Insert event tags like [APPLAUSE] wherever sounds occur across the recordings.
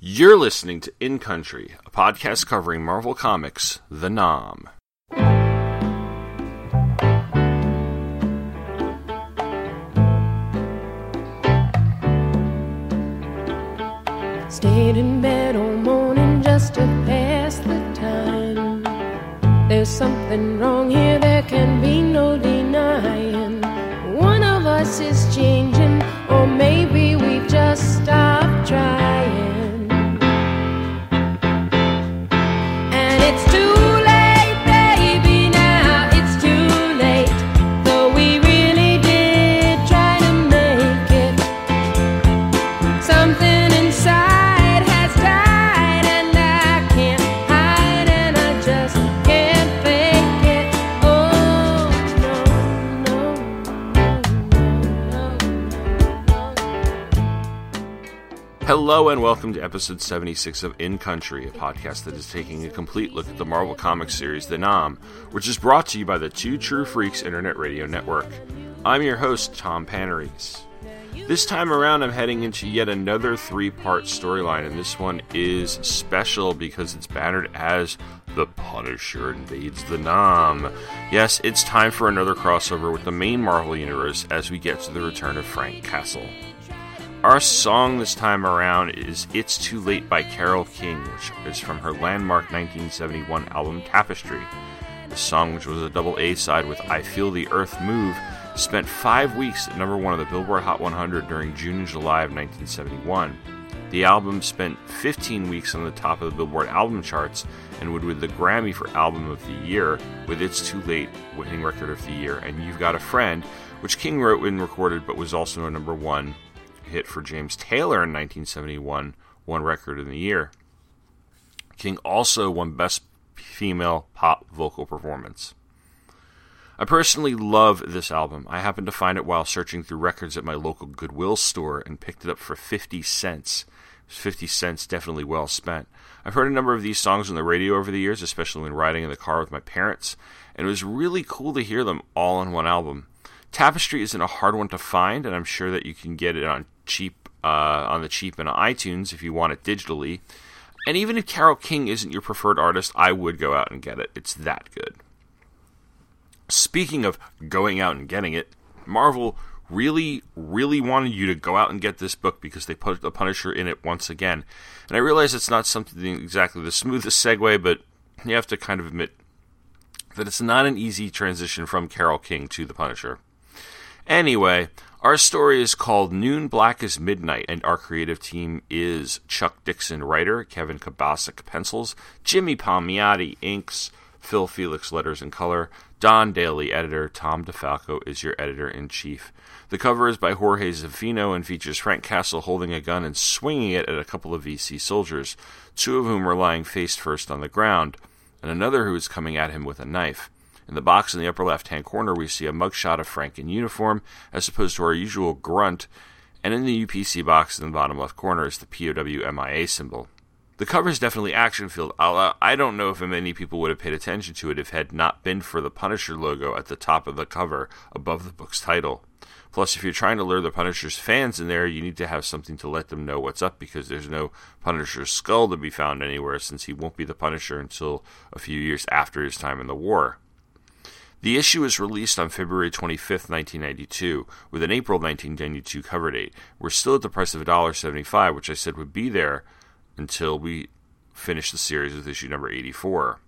You're listening to In Country, a podcast covering Marvel Comics, The Nam. Stayed in bed all morning just to pass the time. There's something wrong here, there can be no denying. One of us is changing, or maybe we've just stopped Hello and welcome to episode 76 of In Country, a podcast that is taking a complete look at the Marvel Comics series The Nam, which is brought to you by the Two True Freaks Internet Radio Network. I'm your host, Tom Panarese. This time around, I'm heading into yet another three part storyline, and this one is special because it's bannered as The Punisher Invades the Nam. Yes, it's time for another crossover with the main Marvel Universe as we get to the return of Frank Castle. Our song this time around is It's Too Late by Carole King, which is from her landmark 1971 album Tapestry. The song, which was a double A side with I Feel the Earth Move, spent five weeks at number one of the Billboard Hot 100 during June and July of 1971. The album spent 15 weeks on the top of the Billboard album charts and would win the Grammy for Album of the Year, with It's Too Late winning Record of the Year and You've Got a Friend, which King wrote and recorded but was also a number one hit for James Taylor in 1971, one record in the year. King also won Best Female Pop Vocal Performance. I personally love this album. I happened to find it while searching through records at my local Goodwill store and picked it up for 50 cents. 50 cents definitely well spent. I've heard a number of these songs on the radio over the years, especially when riding in the car with my parents, and it was really cool to hear them all on one album. Tapestry isn't a hard one to find, and I'm sure that you can get it on cheap uh, on the cheap in iTunes if you want it digitally. And even if Carole King isn't your preferred artist, I would go out and get it. It's that good. Speaking of going out and getting it, Marvel really, really wanted you to go out and get this book because they put the Punisher in it once again. And I realize it's not something exactly the [LAUGHS] smoothest segue, but you have to kind of admit that it's not an easy transition from Carole King to the Punisher. Anyway, our story is called Noon Black is Midnight, and our creative team is Chuck Dixon, writer, Kevin Kobasic, pencils, Jimmy Palmiotti, inks, Phil Felix, letters and color, Don Daley, editor, Tom DeFalco is your editor in chief. The cover is by Jorge Zaffino and features Frank Castle holding a gun and swinging it at a couple of VC soldiers, two of whom are lying face first on the ground, and another who is coming at him with a knife. In the box in the upper left hand corner, we see a mugshot of Frank in uniform, as opposed to our usual grunt, and in the UPC box in the bottom left corner is the POW MIA symbol. The cover is definitely action filled. I don't know if many people would have paid attention to it if it had not been for the Punisher logo at the top of the cover above the book's title. Plus, if you're trying to lure the Punisher's fans in there, you need to have something to let them know what's up because there's no Punisher's skull to be found anywhere since he won't be the Punisher until a few years after his time in the war. The issue was released on February 25th, 1992, with an April 1992 cover date. We're still at the price of $1.75, which I said would be there until we finish the series with issue number 84.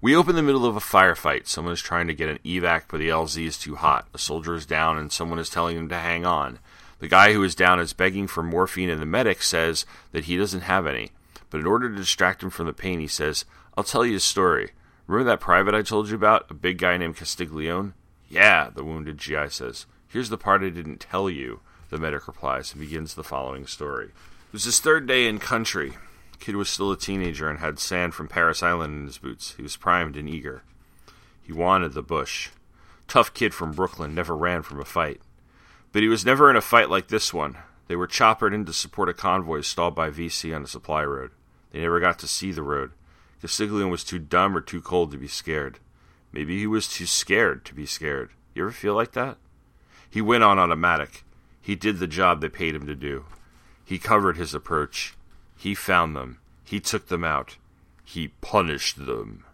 We open the middle of a firefight. Someone is trying to get an evac, but the LZ is too hot. A soldier is down, and someone is telling him to hang on. The guy who is down is begging for morphine, and the medic says that he doesn't have any. But in order to distract him from the pain, he says, I'll tell you a story. Remember that private I told you about? A big guy named Castiglione? Yeah, the wounded GI says. Here's the part I didn't tell you, the medic replies, and begins the following story. It was his third day in country. Kid was still a teenager and had sand from Parris Island in his boots. He was primed and eager. He wanted the bush. Tough kid from Brooklyn, never ran from a fight. But he was never in a fight like this one. They were choppered in to support a convoy stalled by VC on a supply road. They never got to see the road. Castiglione was too dumb or too cold to be scared. Maybe he was too scared to be scared. You ever feel like that? He went on automatic. He did the job they paid him to do. He covered his approach. He found them. He took them out. He punished them.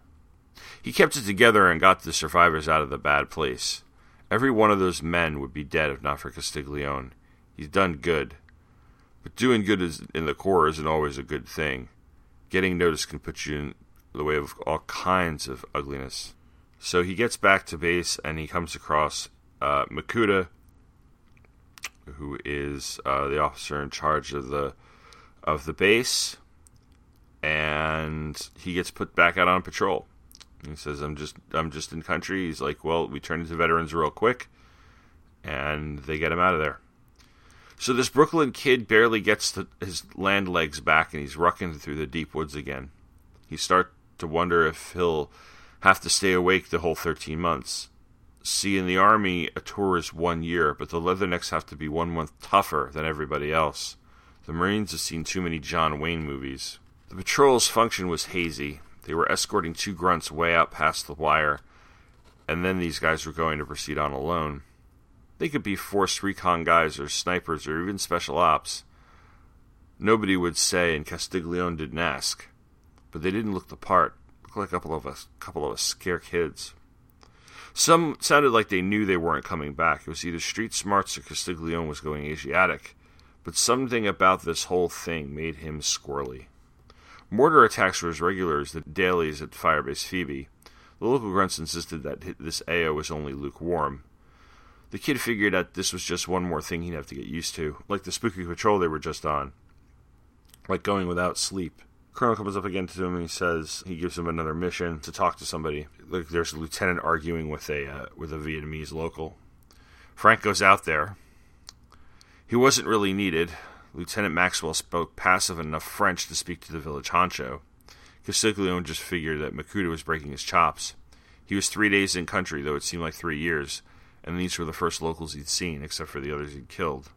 He kept it together and got the survivors out of the bad place. Every one of those men would be dead if not for Castiglione. He's done good. But doing good is, in the Corps isn't always a good thing. Getting noticed can put you in the way of all kinds of ugliness. So he gets back to base and he comes across uh, Makuta, who is uh, the officer in charge of the of the base, and he gets put back out on patrol. He says, "I'm just I'm just in country." He's like, "Well, we turn into veterans real quick," and they get him out of there. So this Brooklyn kid barely gets the, his land legs back, and he's rucking through the deep woods again. He starts to wonder if he'll have to stay awake the whole 13 months. See, in the army, a tour is one year, but the Leathernecks have to be one month tougher than everybody else. The Marines have seen too many John Wayne movies. The patrol's function was hazy. They were escorting two grunts way out past the wire, and then these guys were going to proceed on alone. They could be forced recon guys or snipers or even special ops. Nobody would say, and Castiglione didn't ask. But they didn't look the part. Looked like a couple of us, couple of us scare kids. Some sounded like they knew they weren't coming back. It was either street smarts or Castiglione was going Asiatic. But something about this whole thing made him squirrely. Mortar attacks were as regular as the dailies at Firebase Phoebe. The local grunts insisted that this AO was only lukewarm. The kid figured that this was just one more thing he'd have to get used to, like the spooky patrol they were just on, like going without sleep. Colonel comes up again to him and he says he gives him another mission to talk to somebody. Like there's a lieutenant arguing with a uh, with a Vietnamese local. Frank goes out there. He wasn't really needed. Lieutenant Maxwell spoke passive enough French to speak to the village honcho. Castiglione just figured that Makuta was breaking his chops. He was three days in country, though it seemed like three years, and these were the first locals he'd seen, except for the others he'd killed.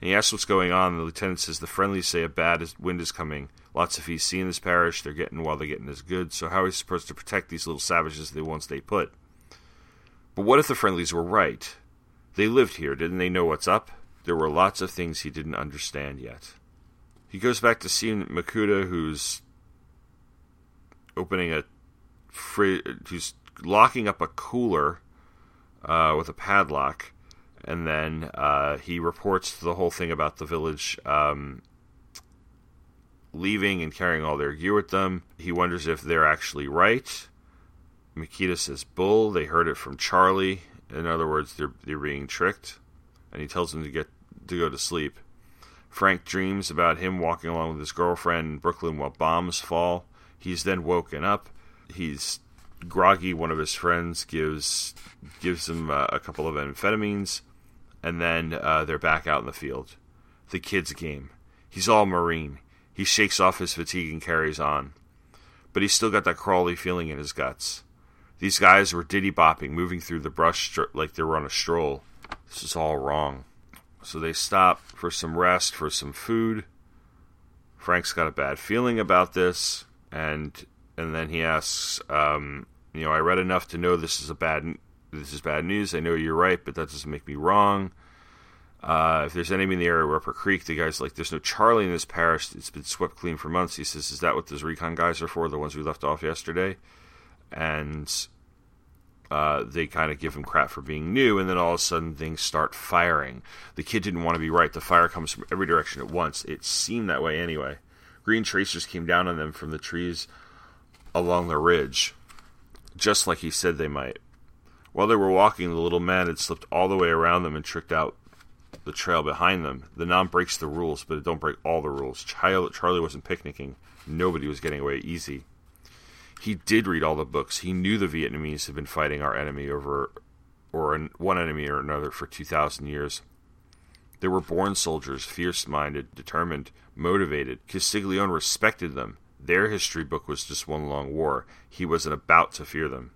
And he asks what's going on, and the lieutenant says the friendlies say a bad wind is coming. Lots of fees in this parish, they're getting while they're getting as good, so how are we supposed to protect these little savages they won't stay put? But what if the friendlies were right? They lived here, didn't they know what's up? There were lots of things he didn't understand yet. He goes back to seeing Makuta, who's opening a fridge, who's locking up a cooler uh, with a padlock, and then uh, he reports the whole thing about the village um, leaving and carrying all their gear with them. He wonders if they're actually right. Makita says, "Bull." They heard it from Charlie. In other words, they're they're being tricked, and he tells them to get to go to sleep. Frank dreams about him walking along with his girlfriend in Brooklyn while bombs fall. He's then woken up. He's groggy. One of his friends gives gives him uh, a couple of amphetamines, and then uh, they're back out in the field. The kid's game. He's all marine. He shakes off his fatigue and carries on, but he's still got that crawly feeling in his guts. These guys were diddy bopping, moving through the brush like they were on a stroll. This is all wrong. So they stop for some rest, for some food. Frank's got a bad feeling about this, and and then he asks, um, you know, I read enough to know this is a bad this is bad news. I know you're right, but that doesn't make me wrong. Uh, if there's enemy in the area of Upper Creek, the guy's like, there's no Charlie in this parish. It's been swept clean for months. He says, is that what those recon guys are for? The ones we left off yesterday? And uh, they kind of give him crap for being new, and then all of a sudden things start firing. The kid didn't want to be right. The fire comes from every direction at once. It seemed that way anyway. Green tracers came down on them from the trees along the ridge, just like he said they might. While they were walking, the little man had slipped all the way around them and tricked out the trail behind them. The Nam breaks the rules, but it don't break all the rules. Charlie wasn't picnicking. Nobody was getting away easy he did read all the books. He knew the Vietnamese had been fighting our enemy over, or one enemy or another, for 2,000 years. They were born soldiers, fierce minded, determined, motivated. Castiglione respected them. Their history book was just one long war. He wasn't about to fear them.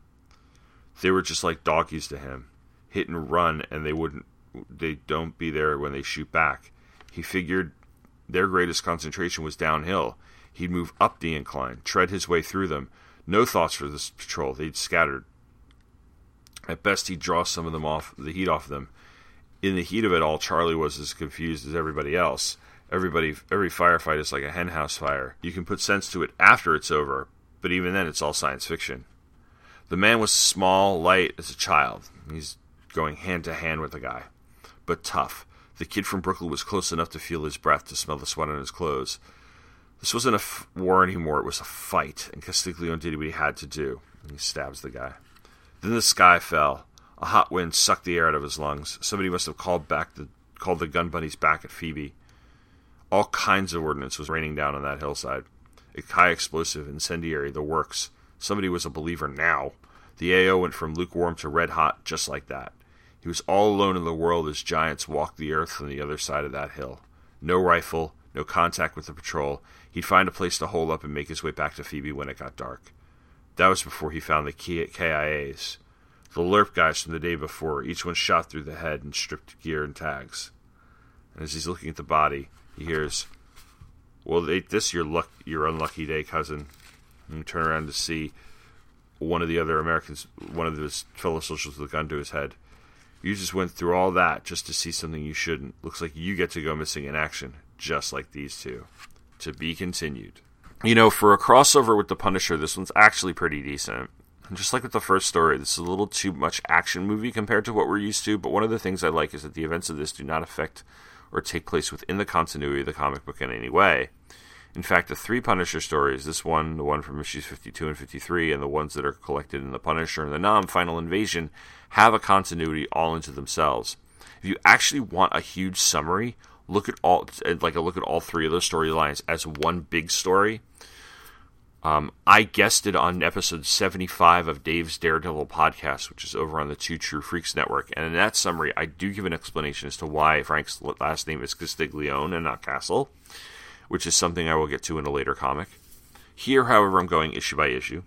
They were just like doggies to him. Hit and run, and they wouldn't. They don't be there when they shoot back. He figured their greatest concentration was downhill. He'd move up the incline, tread his way through them, no thoughts for this patrol. They'd scattered. At best, he'd draw some of them off, the heat off them. In the heat of it all, Charlie was as confused as everybody else, Everybody, every firefight is like a henhouse fire. You can put sense to it after it's over, but even then, it's all science fiction. The man was small, light as a child. He's going hand to hand with the guy, but tough. The kid from Brooklyn was close enough to feel his breath, to smell the sweat on his clothes. This wasn't a f- war anymore, it was a fight, and Castiglione did what he had to do. He stabs the guy. Then the sky fell. A hot wind sucked the air out of his lungs. Somebody must have called back the called the gun bunnies back at Phoebe. All kinds of ordnance was raining down on that hillside. High explosive, incendiary, the works. Somebody was a believer now. The AO went from lukewarm to red hot just like that. He was all alone in the world as giants walked the earth from the other side of that hill. No rifle, no contact with the patrol. He'd find a place to hole up and make his way back to Phoebe when it got dark. That was before he found the KIAs. The LRRP guys from the day before, each one shot through the head and stripped gear and tags. And as he's looking at the body, he hears, "Well, they, this your luck, your unlucky day, cousin." And turn around to see one of the other Americans, one of his fellow soldiers with a gun to his head. You just went through all that just to see something you shouldn't. Looks like you get to go missing in action, just like these two. To be continued. You know, for a crossover with the Punisher, this one's actually pretty decent. And just like with the first story, this is a little too much action movie compared to what we're used to. But one of the things I like is that the events of this do not affect or take place within the continuity of the comic book in any way. In fact, the three Punisher stories, this one, the one from issues 52 and 53, and the ones that are collected in the Punisher and the Nam Final Invasion, have a continuity all into themselves. If you actually want a huge summary, look at all like a look at all three of those storylines as one big story. Um, I guested on episode 75 of Dave's Daredevil podcast, which is over on the Two True Freaks network. And in that summary, I do give an explanation as to why Frank's last name is Castiglione and not Castle, which is something I will get to in a later comic. Here, however, I'm going issue by issue.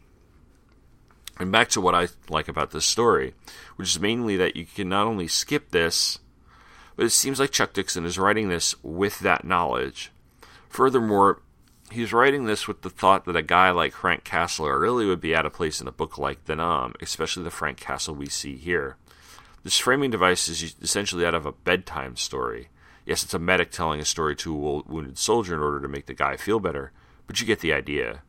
And back to what I like about this story, which is mainly that you can not only skip this, but it seems like Chuck Dixon is writing this with that knowledge. Furthermore, he's writing this with the thought that a guy like Frank Castle really would be out of place in a book like The Nam, especially the Frank Castle we see here. This framing device is essentially out of a bedtime story. Yes, it's a medic telling a story to a wounded soldier in order to make the guy feel better, but you get the idea.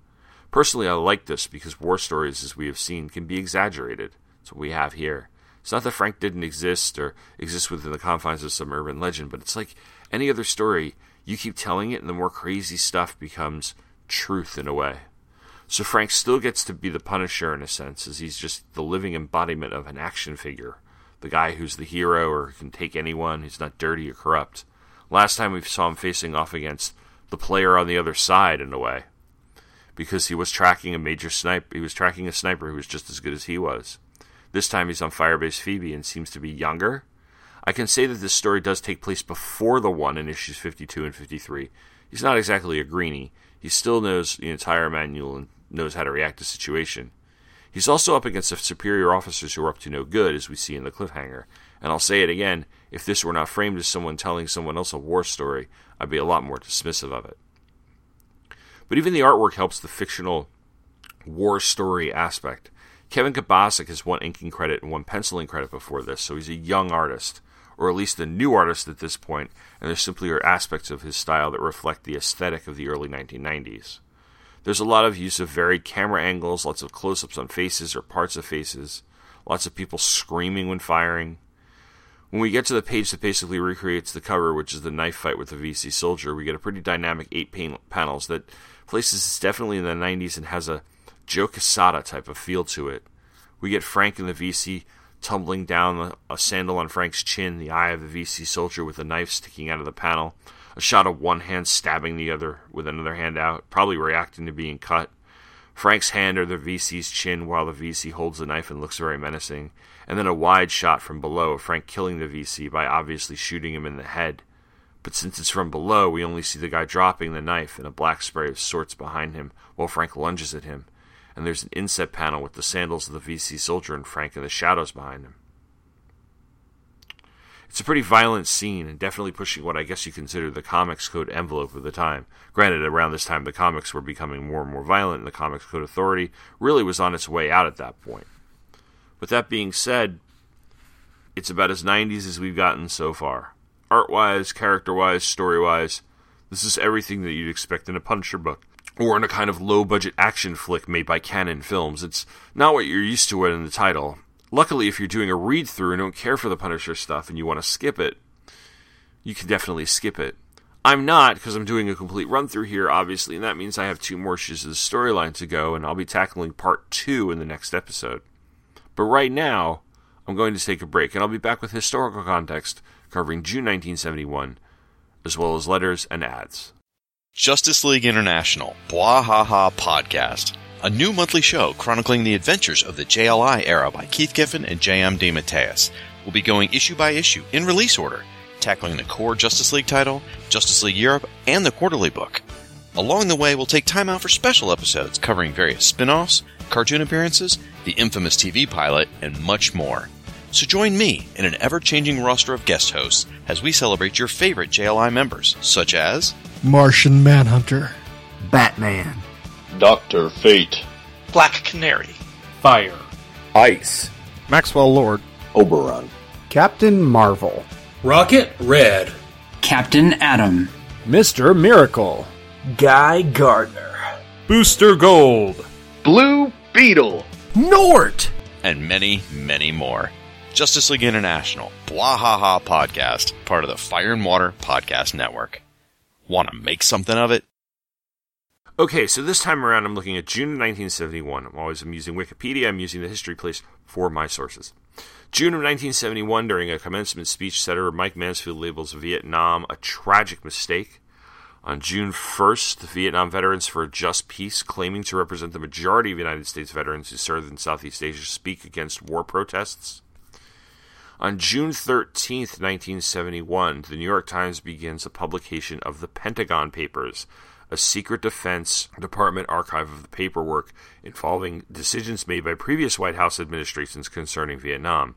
Personally, I like this because war stories, as we have seen, can be exaggerated. That's what we have here. It's not that Frank didn't exist or exist within the confines of some urban legend, but it's like any other story. You keep telling it, and the more crazy stuff becomes truth in a way. So Frank still gets to be the Punisher in a sense, as he's just the living embodiment of an action figure. The guy who's the hero or can take anyone, who's not dirty or corrupt. Last time we saw him facing off against the player on the other side in a way. Because he was tracking a major sniper he was tracking a sniper who was just as good as he was. This time he's on Firebase Phoebe and seems to be younger. I can say that this story does take place before the one in issues 52 and 53. He's not exactly a greenie. He still knows the entire manual and knows how to react to situation. He's also up against the superior officers who are up to no good, as we see in the cliffhanger. And I'll say it again if this were not framed as someone telling someone else a war story, I'd be a lot more dismissive of it. But even the artwork helps the fictional war story aspect. Kevin Kobasic has one inking credit and one penciling credit before this, so he's a young artist, or at least the new artist at this point, and there simply are aspects of his style that reflect the aesthetic of the early 1990s. There's a lot of use of varied camera angles, lots of close ups on faces or parts of faces, lots of people screaming when firing. When we get to the page that basically recreates the cover, which is the knife fight with the VC soldier, we get a pretty dynamic eight panels that places is definitely in the 90s and has a Joe Quesada type of feel to it. We get Frank and the VC tumbling down a sandal on Frank's chin, the eye of a VC soldier with a knife sticking out of the panel, a shot of one hand stabbing the other with another hand out, probably reacting to being cut. Frank's hand or the VC's chin while the VC holds the knife and looks very menacing, and then a wide shot from below of Frank killing the VC by obviously shooting him in the head. But since it's from below, we only see the guy dropping the knife and a black spray of sorts behind him while Frank lunges at him and there's an inset panel with the sandals of the VC soldier and Frank in the shadows behind him. It's a pretty violent scene and definitely pushing what I guess you consider the comics code envelope of the time. Granted, around this time the comics were becoming more and more violent and the comics code authority really was on its way out at that point. But that being said, it's about as 90s as we've gotten so far. Art wise, character wise, story wise, This is everything that you'd expect in a Punisher book. Or in a kind of low budget action flick made by Cannon Films. It's not what you're used to in the title. Luckily, if you're doing a read through and don't care for the Punisher stuff and you want to skip it, you can definitely skip it. I'm not because I'm doing a complete run through here, obviously, and that means I have two more issues of the storyline to go, and I'll be tackling part two in the next episode. But right now, I'm going to take a break, and I'll be back with historical context covering June 1971, as well as letters and ads. Justice League International, Bwahaha Podcast, a new monthly show chronicling the adventures of the JLI era by Keith Giffen and J.M. DeMatteis. We'll be going issue by issue in release order tackling the core Justice League title, Justice League Europe, and the quarterly book. Along the way, we'll take time out for special episodes covering various spin offs, cartoon appearances, the infamous TV pilot, and much more. So join me in an ever changing roster of guest hosts as we celebrate your favorite JLI members, such as Martian Manhunter, Batman, Doctor Fate, Black Canary, Fire, Ice, Maxwell Lord, Oberon, Captain Marvel, Rocket Red, Captain Atom, Mr. Miracle, Guy Gardner, Booster Gold, Blue Beetle, Nort, and many, many more. Justice League International, Bwahaha Podcast, part of the Fire and Water Podcast Network. Want to make something of it? Okay, so this time around I'm looking at June 1971. I'm always using Wikipedia, I'm using the history place for my sources. June of 1971, during a commencement speech, Senator Mike Mansfield labels Vietnam a tragic mistake. On June 1st, the Vietnam Veterans for a Just Peace, claiming to represent the majority of United States veterans who served in Southeast Asia, speak against war protests. On June 13th, 1971, the New York Times begins the publication of the Pentagon Papers, a secret Defense Department archive of the paperwork involving decisions made by previous White House administrations concerning Vietnam.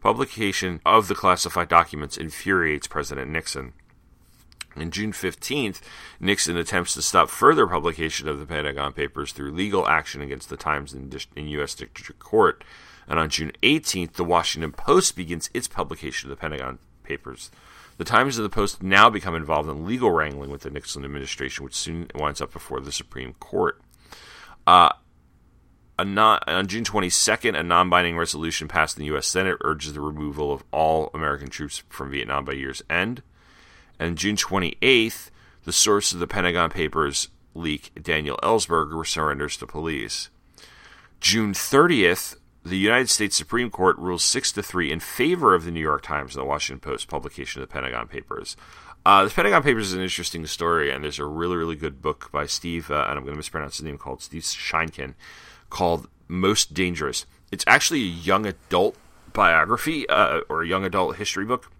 Publication of the classified documents infuriates President Nixon. On June 15th, Nixon attempts to stop further publication of the Pentagon Papers through legal action against the Times in U.S. District Court. And on June 18th, the Washington Post begins its publication of the Pentagon Papers. The Times and the Post now become involved in legal wrangling with the Nixon administration, which soon winds up before the Supreme Court. Uh, non, on June 22nd, a non binding resolution passed in the U.S. Senate urges the removal of all American troops from Vietnam by year's end. And June 28th, the source of the Pentagon Papers leak, Daniel Ellsberg, surrenders to police. June 30th, the United States Supreme Court rules 6 to 3 in favor of the New York Times and the Washington Post publication of the Pentagon Papers. Uh, the Pentagon Papers is an interesting story, and there's a really, really good book by Steve, uh, and I'm going to mispronounce his name, called Steve Sheinkin, called Most Dangerous. It's actually a young adult biography uh, or a young adult history book.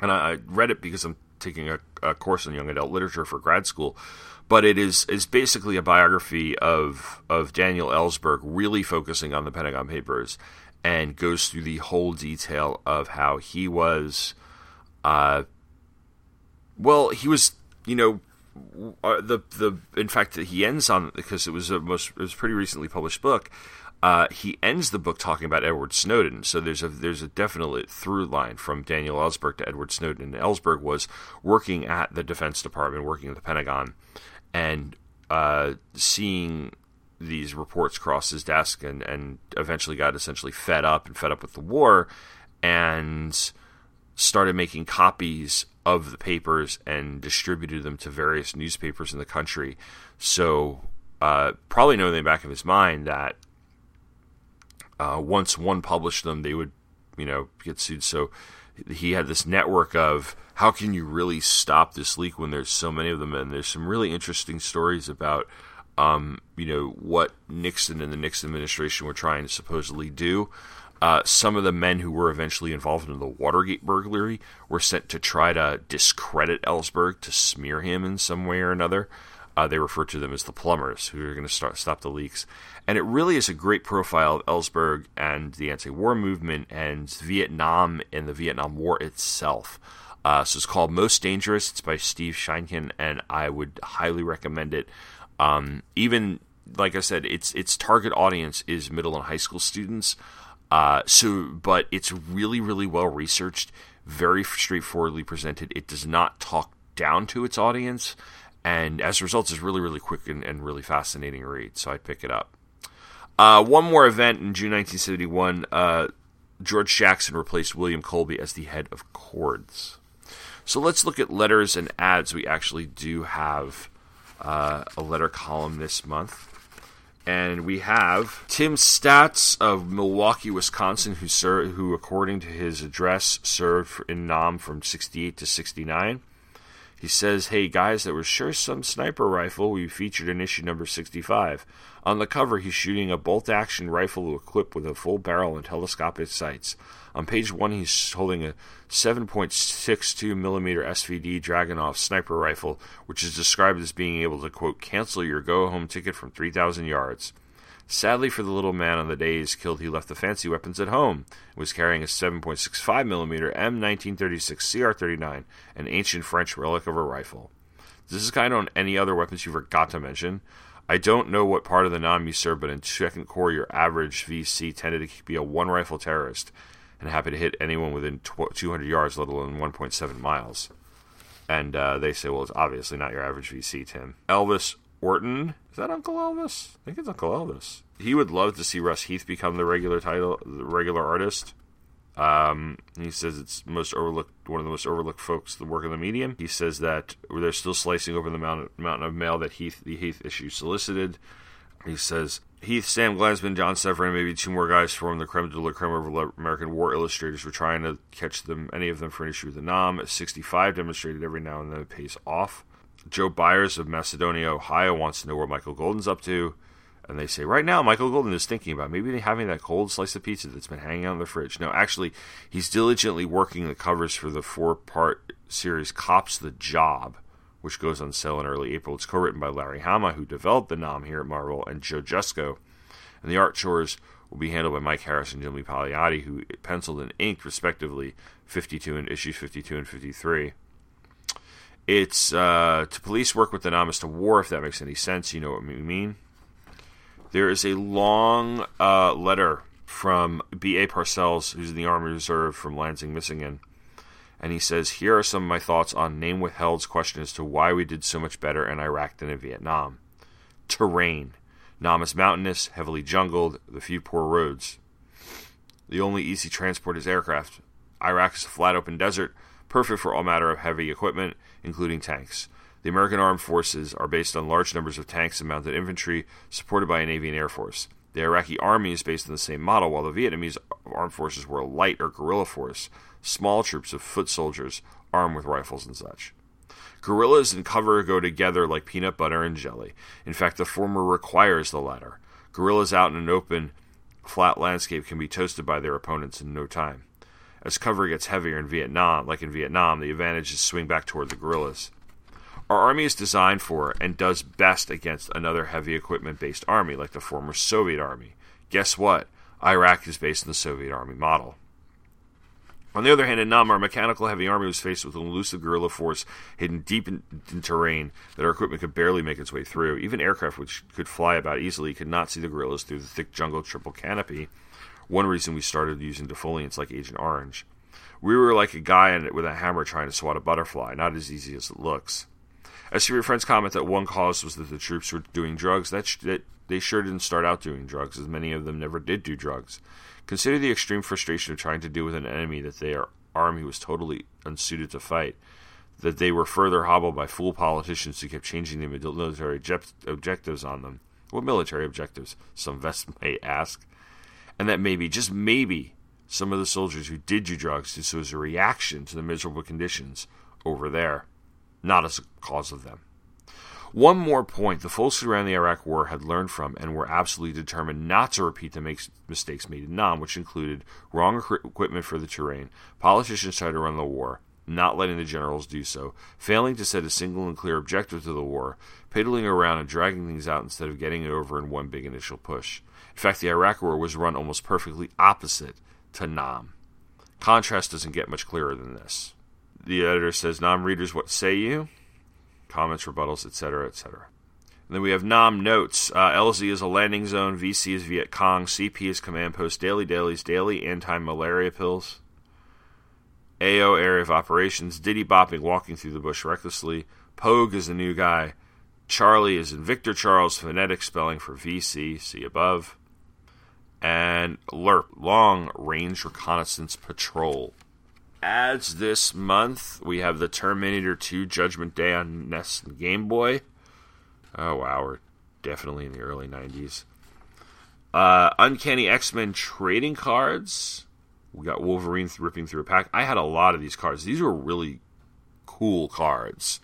And I, I read it because I'm taking a, a, course in young adult literature for grad school. But it is is basically a biography of of Daniel Ellsberg, really focusing on the Pentagon Papers, and goes through the whole detail of how he was, uh, well, he was, you know, uh, the the in fact he ends on because it was a most it was a pretty recently published book. Uh, he ends the book talking about Edward Snowden. So there's a there's a definite through line from Daniel Ellsberg to Edward Snowden. And Ellsberg was working at the Defense Department, working at the Pentagon, and uh, seeing these reports cross his desk, and and eventually got essentially fed up and fed up with the war, and started making copies of the papers and distributed them to various newspapers in the country. So, uh, probably knowing in the back of his mind that uh, once one published them, they would, you know, get sued. So he had this network of how can you really stop this leak when there's so many of them, and there's some really interesting stories about. Um, you know what Nixon and the Nixon administration were trying to supposedly do. Uh, some of the men who were eventually involved in the Watergate burglary were sent to try to discredit Ellsberg, to smear him in some way or another. Uh, they refer to them as the plumbers, who are going to start stop the leaks. And it really is a great profile of Ellsberg and the anti-war movement and Vietnam and the Vietnam War itself. Uh, so it's called Most Dangerous. It's by Steve Sheinkin, and I would highly recommend it. Um, even like I said, its its target audience is middle and high school students. Uh, so, but it's really, really well researched, very straightforwardly presented. It does not talk down to its audience, and as a result, it's really really quick and, and really fascinating read. So I'd pick it up. Uh, one more event in June 1971. Uh, George Jackson replaced William Colby as the head of CORDS. So let's look at letters and ads. We actually do have uh, a letter column this month. And we have Tim Stats of Milwaukee, Wisconsin, who, ser- who according to his address, served in Nam from 68 to 69. He says, Hey guys, there was sure some sniper rifle we featured in issue number 65. On the cover, he's shooting a bolt action rifle equipped with a full barrel and telescopic sights. On page one, he's holding a 7.62 millimeter SVD Dragunov sniper rifle, which is described as being able to, quote, cancel your go home ticket from 3,000 yards. Sadly for the little man, on the day he's killed, he left the fancy weapons at home and was carrying a 7.65 millimeter M1936 CR39, an ancient French relic of a rifle. This is kind of on any other weapons you forgot to mention. I don't know what part of the NAM you served, but in Second Corps, your average VC tended to be a one rifle terrorist and happy to hit anyone within 200 yards, let alone 1.7 miles. And uh, they say, well, it's obviously not your average VC, Tim. Elvis Orton. Is that Uncle Elvis? I think it's Uncle Elvis. He would love to see Russ Heath become the regular title, the regular artist. Um, he says it's most overlooked, one of the most overlooked folks the work of the medium. He says that they're still slicing open the mountain, mountain of mail that Heath, the Heath issue solicited. He says Heath, Sam Glanzman, John Severin, maybe two more guys from the creme de la creme of American war illustrators were trying to catch them, any of them, for an issue with the NAM. 65 demonstrated every now and then it pays off. Joe Byers of Macedonia, Ohio, wants to know where Michael Golden's up to. And they say, right now, Michael Golden is thinking about maybe having that cold slice of pizza that's been hanging out in the fridge. No, actually, he's diligently working the covers for the four part series Cops the Job, which goes on sale in early April. It's co written by Larry Hama, who developed the NAM here at Marvel, and Joe Jusko. And the art chores will be handled by Mike Harris and Jimmy Palmiotti, who penciled and inked, respectively, 52 and issues 52 and 53. It's uh, to police work with the namas to war, if that makes any sense. You know what we mean. There is a long uh, letter from B.A. Parcells, who's in the Army Reserve from Lansing, Michigan. And he says, Here are some of my thoughts on Name Withheld's question as to why we did so much better in Iraq than in Vietnam. Terrain. Nam is mountainous, heavily jungled, the few poor roads. The only easy transport is aircraft. Iraq is a flat open desert, perfect for all matter of heavy equipment, including tanks. The American armed forces are based on large numbers of tanks and mounted infantry, supported by a Navy and Air Force. The Iraqi army is based on the same model, while the Vietnamese armed forces were a light or guerrilla force, small troops of foot soldiers armed with rifles and such. Guerrillas and cover go together like peanut butter and jelly. In fact, the former requires the latter. Guerrillas out in an open, flat landscape can be toasted by their opponents in no time. As cover gets heavier in Vietnam, like in Vietnam, the advantages swing back toward the guerrillas. Our army is designed for and does best against another heavy equipment based army like the former Soviet army. Guess what? Iraq is based on the Soviet army model. On the other hand, in Nam, our mechanical heavy army was faced with an elusive guerrilla force hidden deep in, in, terrain that our equipment could barely make its way through. Even aircraft, which could fly about easily, could not see the guerrillas through the thick jungle triple canopy. One reason we started using defoliants like Agent Orange. We were like a guy with a hammer trying to swat a butterfly, not as easy as it looks. As to your friend's comment that one cause was that the troops were doing drugs, that, sh- that they sure didn't start out doing drugs, as many of them never did do drugs. Consider the extreme frustration of trying to deal with an enemy that their army was totally unsuited to fight. That they were further hobbled by fool politicians who kept changing the military objectives on them. What military objectives? Some vets may ask. And that maybe, just maybe, some of the soldiers who did do drugs this was a reaction to the miserable conditions over there, not as a cause of them. One more point the folks who ran the Iraq War had learned from and were absolutely determined not to repeat the mistakes made in Nam, which included wrong equipment for the terrain, politicians trying to run the war, not letting the generals do so, failing to set a single and clear objective to the war, piddling around and dragging things out instead of getting it over in one big initial push. In fact, the Iraq War was run almost perfectly opposite to Nam. Contrast doesn't get much clearer than this. The editor says, Nam readers, what say you? comments, rebuttals, etc., etc. And then we have Nam notes. Uh, LZ is a landing zone. VC is Viet Cong. CP is command post. Daily dailies, daily anti malaria pills. AO area of operations. Diddy bopping, walking through the bush recklessly. Pogue is the new guy. Charlie is in Victor Charles, phonetic spelling for VC, see above. And LRRP, Long Range Reconnaissance Patrol. Ads this month, we have the Terminator 2 Judgment Day on NES and Game Boy. Oh, wow, we're definitely in the early 90s. Uh, Uncanny X Men trading cards. We got Wolverine ripping through a pack. I had a lot of these cards. These were really cool cards.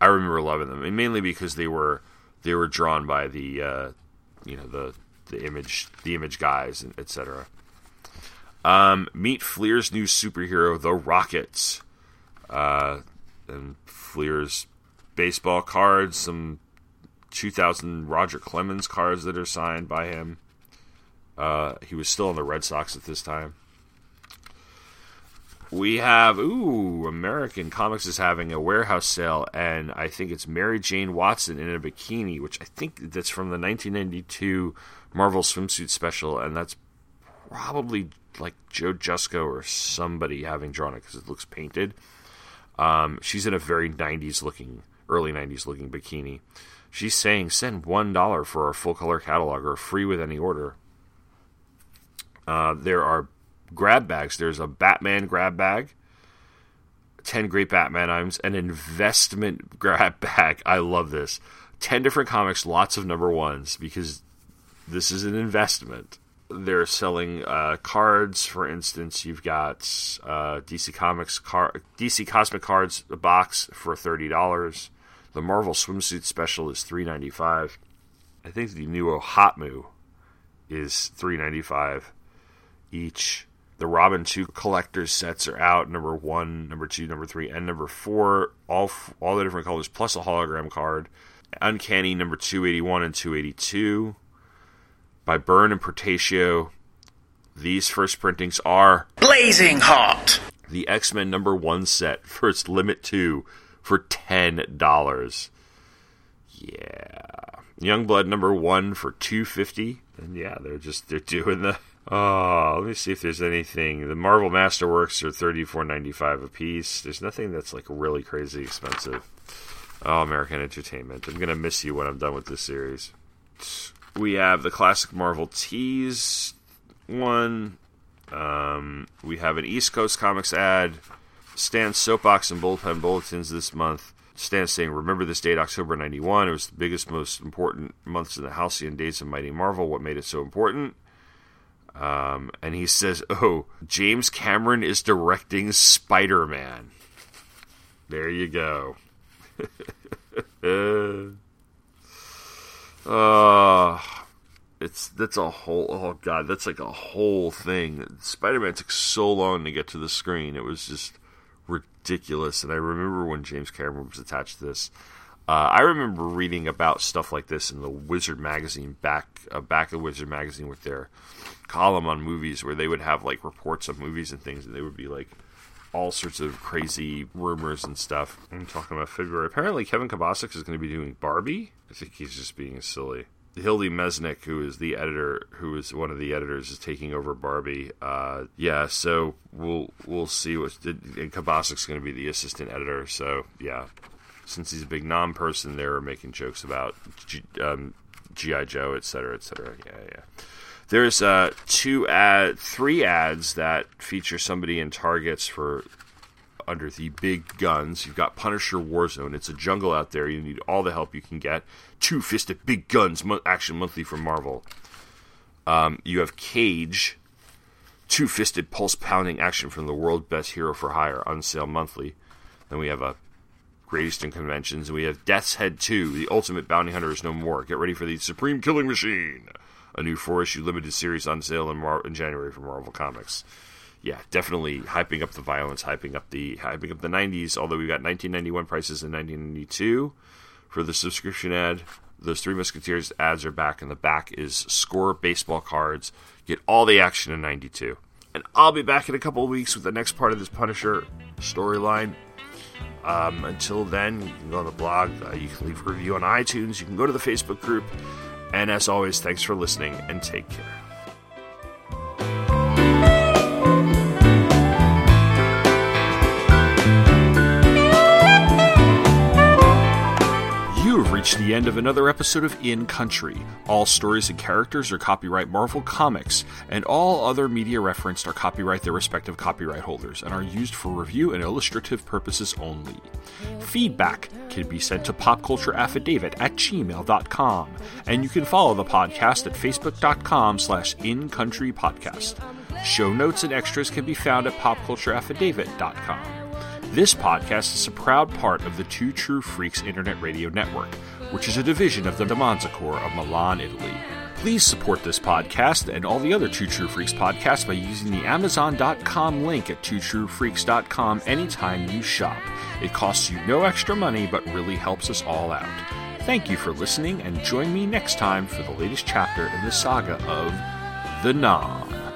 I remember loving them, and mainly because they were they were drawn by the uh, you know the the image the image guys, etc. Um, meet Fleer's new superhero, the Rockets, uh, and Fleer's baseball cards, some 2000 Roger Clemens cards that are signed by him. Uh, he was still on the Red Sox at this time. We have ooh, American Comics is having a warehouse sale, and I think it's Mary Jane Watson in a bikini, which I think that's from the 1992 Marvel swimsuit special, and that's probably like Joe Jusko or somebody having drawn it because it looks painted. Um, she's in a very 90s looking, early 90s looking bikini. She's saying send one dollar for our full color catalog or free with any order. Uh, there are grab bags. There's a Batman grab bag, 10 great Batman items, an investment [LAUGHS] grab bag. I love this. 10 different comics, lots of number ones, because this is an investment. They're selling uh, cards, for instance. You've got uh, DC Comics car- DC Cosmic Cards a box for thirty dollars. The Marvel swimsuit special is three ninety five. I think the new OHOTMU is three ninety five each. The Robin 2 collector's sets are out number 1, number 2, number 3, and number 4, all all the different colors plus a hologram card. Uncanny number 281 and 282 by Byrne and Portacio. These first printings are Blazing hot. the X Men number 1 set, [LAUGHS] first limit 2 for $10. Yeah. Youngblood number 1 for 250 and yeah, they're just they're doing the Oh, let me see if there's anything. The Marvel Masterworks are thirty four ninety five a piece. There's nothing that's like really crazy expensive. Oh, American Entertainment. I'm gonna miss you when I'm done with this series. We have the classic Marvel tease one. Um, we have an East Coast Comics ad. Stan Soapbox and Bullpen Bulletins this month. Stan saying, Remember this date, October 91. It was the biggest, most important months in the halcyon days of Mighty Marvel. What made it so important? Um, and he says, "Oh, James Cameron is directing Spider Man." There you go. [LAUGHS] uh, it's that's a whole. Oh god, that's like a whole thing. Spider Man took so long to get to the screen. It was just ridiculous. And I remember when James Cameron was attached to this. Uh, I remember reading about stuff like this in the Wizard magazine back uh, back of Wizard magazine with their column on movies, where they would have like reports of movies and things, and they would be like all sorts of crazy rumors and stuff. I'm talking about February. Apparently, Kevin Kobasic is going to be doing Barbie. I think he's just being silly. Hildy Mesnik, who is the editor, who is one of the editors, is taking over Barbie. Uh, yeah, so we'll we'll see what. And Kobasic's going to be the assistant editor. So yeah, since he's a big non person, they're making jokes about G, um, GI Joe, et cetera, et cetera. Yeah, yeah. There's uh, two ad, three ads that feature somebody in targets for under the big guns. You've got Punisher Warzone. It's a jungle out there. You need all the help you can get. Two fisted big guns mo- action monthly from Marvel. Um, you have Cage, two fisted pulse pounding action from the world best hero for hire on sale monthly. Then we have a Great Eastern Conventions, and we have Death's Head 2, The Ultimate Bounty Hunter is No More. Get ready for the Supreme Killing Machine, a new four issue limited series on sale in, Mar- in January from Marvel Comics. Yeah, definitely hyping up the violence, hyping up the hyping up the 90s. Although we got 1991 prices in 1992 for the subscription ad. Those Three Musketeers ads are back, and the back is score baseball cards. Get all the action in 92. And I'll be back in a couple weeks with the next part of this Punisher storyline. Um, until then, you can go on the blog, uh, you can leave a review on iTunes, you can go to the Facebook group, and as always, thanks for listening and take care. The end of another episode of In Country. All stories and characters are copyright Marvel Comics, and all other media referenced are copyright their respective copyright holders and are used for review and illustrative purposes only. Feedback can be sent to popcultureaffidavit at gmail.com, and you can follow the podcast at facebook.com slash incountrypodcast. Show notes and extras can be found at popcultureaffidavit.com. This podcast is a proud part of the Two True Freaks Internet Radio Network, which is a division of the Demanza Corps of Milan, Italy. Please support this podcast and all the other Two True Freaks podcasts by using the Amazon.com link at twotruefreaks.com anytime you shop. It costs you no extra money, but really helps us all out. Thank you for listening, and join me next time for the latest chapter in the saga of The Nam.